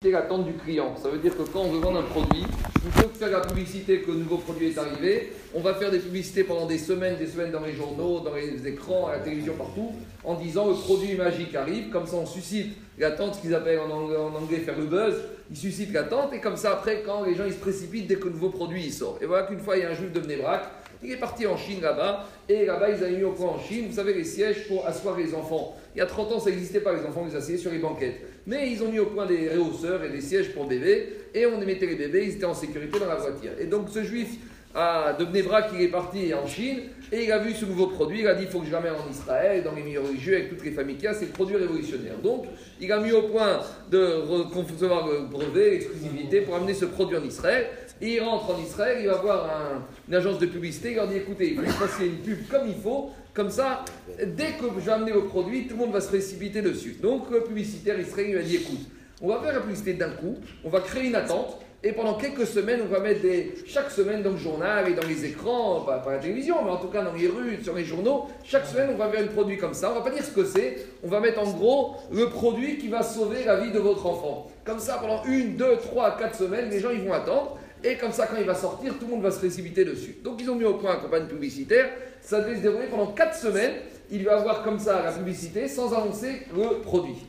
c'est l'attente du client? Ça veut dire que quand on veut vendre un produit, plutôt que faire la publicité que le nouveau produit est arrivé, on va faire des publicités pendant des semaines, des semaines dans les journaux, dans les écrans, à la télévision, partout, en disant le produit magique arrive. Comme ça, on suscite l'attente, ce qu'ils appellent en anglais, faire le buzz. Ils suscitent l'attente et comme ça, après, quand les gens ils se précipitent dès que le nouveau produit sort. Et voilà qu'une fois, il y a un juif de Bnebrak il est parti en Chine là-bas, et là-bas, ils avaient mis au point en Chine, vous savez, les sièges pour asseoir les enfants. Il y a 30 ans, ça n'existait pas, les enfants, ils asseyaient sur les banquettes. Mais ils ont mis au point des réhausseurs et des sièges pour bébés, et on mettait les bébés, ils étaient en sécurité dans la voiture. Et donc, ce juif a, de Bnebrak, il est parti en Chine, et il a vu ce nouveau produit, il a dit, il faut que je l'amène en Israël, dans les milieux religieux, avec toutes les familles qu'il y a, c'est le produit révolutionnaire. Donc, il a mis au point de concevoir le brevet, l'exclusivité, pour amener ce produit en Israël il rentre en Israël, il va voir une agence de publicité, il leur dit écoutez, il faut passer une pub comme il faut, comme ça, dès que je vais amener le produit, tout le monde va se précipiter dessus. Donc le publicitaire israélien lui a dit écoute, on va faire la publicité d'un coup, on va créer une attente, et pendant quelques semaines, on va mettre des, chaque semaine dans le journal et dans les écrans, pas, la télévision, mais en tout cas dans les rues, sur les journaux, chaque semaine, on va faire un produit comme ça. On va pas dire ce que c'est, on va mettre en gros le produit qui va sauver la vie de votre enfant. Comme ça, pendant une, deux, trois, quatre semaines, les gens ils vont attendre. Et comme ça, quand il va sortir, tout le monde va se précipiter dessus. Donc ils ont mis au point une campagne publicitaire. Ça devait se dérouler pendant 4 semaines. Il va avoir comme ça la publicité sans annoncer le produit.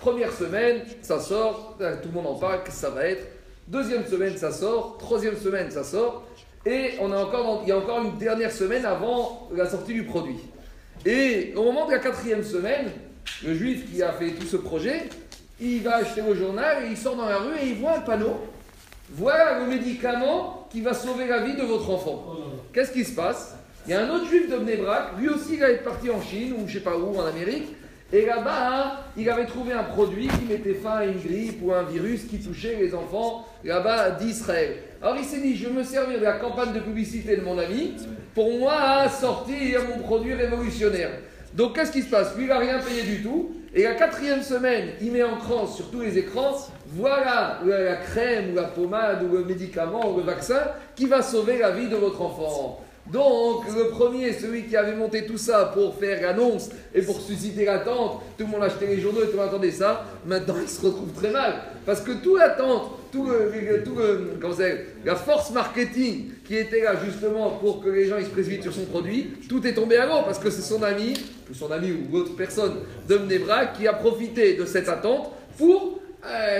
Première semaine, ça sort, tout le monde en parle, ça va être. Deuxième semaine, ça sort. Troisième semaine, ça sort. Et on a encore, il y a encore une dernière semaine avant la sortie du produit. Et au moment de la quatrième semaine, le juif qui a fait tout ce projet, il va acheter le journal et il sort dans la rue et il voit un panneau voilà le médicament qui va sauver la vie de votre enfant. Qu'est-ce qui se passe? Il y a un autre juif de Bnebrak, lui aussi il être parti en Chine ou je sais pas où, en Amérique, et là-bas, il avait trouvé un produit qui mettait fin à une grippe ou un virus qui touchait les enfants là-bas d'Israël. Alors il s'est dit, je vais me servir de la campagne de publicité de mon ami pour moi sortir mon produit révolutionnaire. Donc qu'est-ce qui se passe? Lui, il n'a rien payé du tout. Et la quatrième semaine, il met en cran sur tous les écrans, voilà la crème ou la pommade ou le médicament ou le vaccin qui va sauver la vie de votre enfant. Donc, le premier, celui qui avait monté tout ça pour faire l'annonce et pour susciter l'attente, tout le monde achetait les journaux et tout le monde attendait ça, maintenant il se retrouve très mal. Parce que toute l'attente, tout le, tout le, la force marketing qui était là justement pour que les gens ils se précipitent sur son produit, tout est tombé à l'eau parce que c'est son ami, ou son ami ou autre personne de Mnebra qui a profité de cette attente pour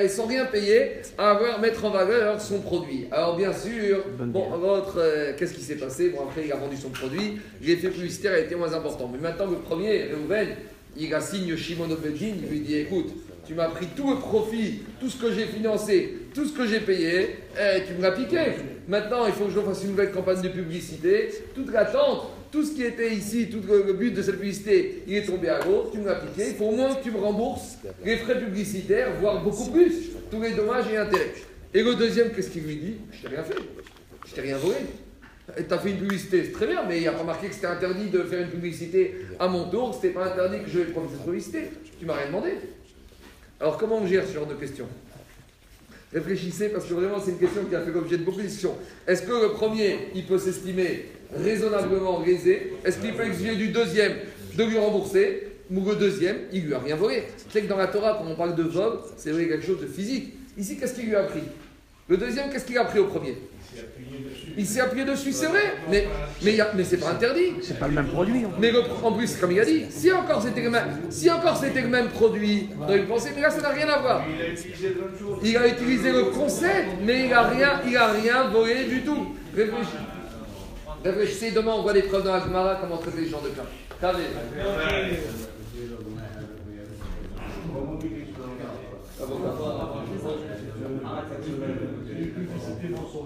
sans rien payer, à avoir, mettre en valeur son produit. Alors bien sûr, bon, votre, euh, qu'est-ce qui s'est passé? Bon, après, il a vendu son produit, l'effet publicitaire a été moins important. Mais maintenant, le premier, Reuven, il a signé Shimon Obedin, il lui dit, écoute, tu m'as pris tout le profit, tout ce que j'ai financé, tout ce que j'ai payé, et tu me l'as piqué. Maintenant, il faut que je fasse une nouvelle campagne de publicité. Toute l'attente, tout ce qui était ici, tout le but de cette publicité, il est tombé à l'eau, tu me l'as piqué, il faut au moins que tu me rembourses les frais publicitaires, voire beaucoup plus, tous les dommages et intérêts. Et le deuxième, qu'est-ce qu'il lui dit? Je t'ai rien fait, je t'ai rien volé. Tu as fait une publicité, c'est très bien, mais il a pas marqué que c'était interdit de faire une publicité à mon tour, c'était pas interdit que je prendre cette publicité. Tu m'as rien demandé. Alors comment on gère ce genre de questions? Réfléchissez parce que vraiment c'est une question qui a fait l'objet de beaucoup de discussions. Est-ce que le premier, il peut s'estimer raisonnablement lésé Est-ce qu'il peut exiger du deuxième de lui rembourser? Ou le deuxième, il lui a rien volé C'est que dans la Torah, quand on parle de vol, c'est quelque chose de physique. Ici, qu'est-ce qu'il lui a pris Le deuxième, qu'est-ce qu'il a pris au premier? Il s'est appuyé dessus, c'est vrai, mais, mais, mais c'est pas interdit. C'est pas le même produit. En, mais en plus, comme il a dit, si encore c'était le même, si encore c'était le même produit, on aurait pensé, mais là ça n'a rien à voir. Il a utilisé le concept, mais il a rien, il a rien volé du tout. Réfléchissez. Réfléchissez, demain on voit des preuves dans la Gemara comment traiter ce genre de cas. Rien à voir.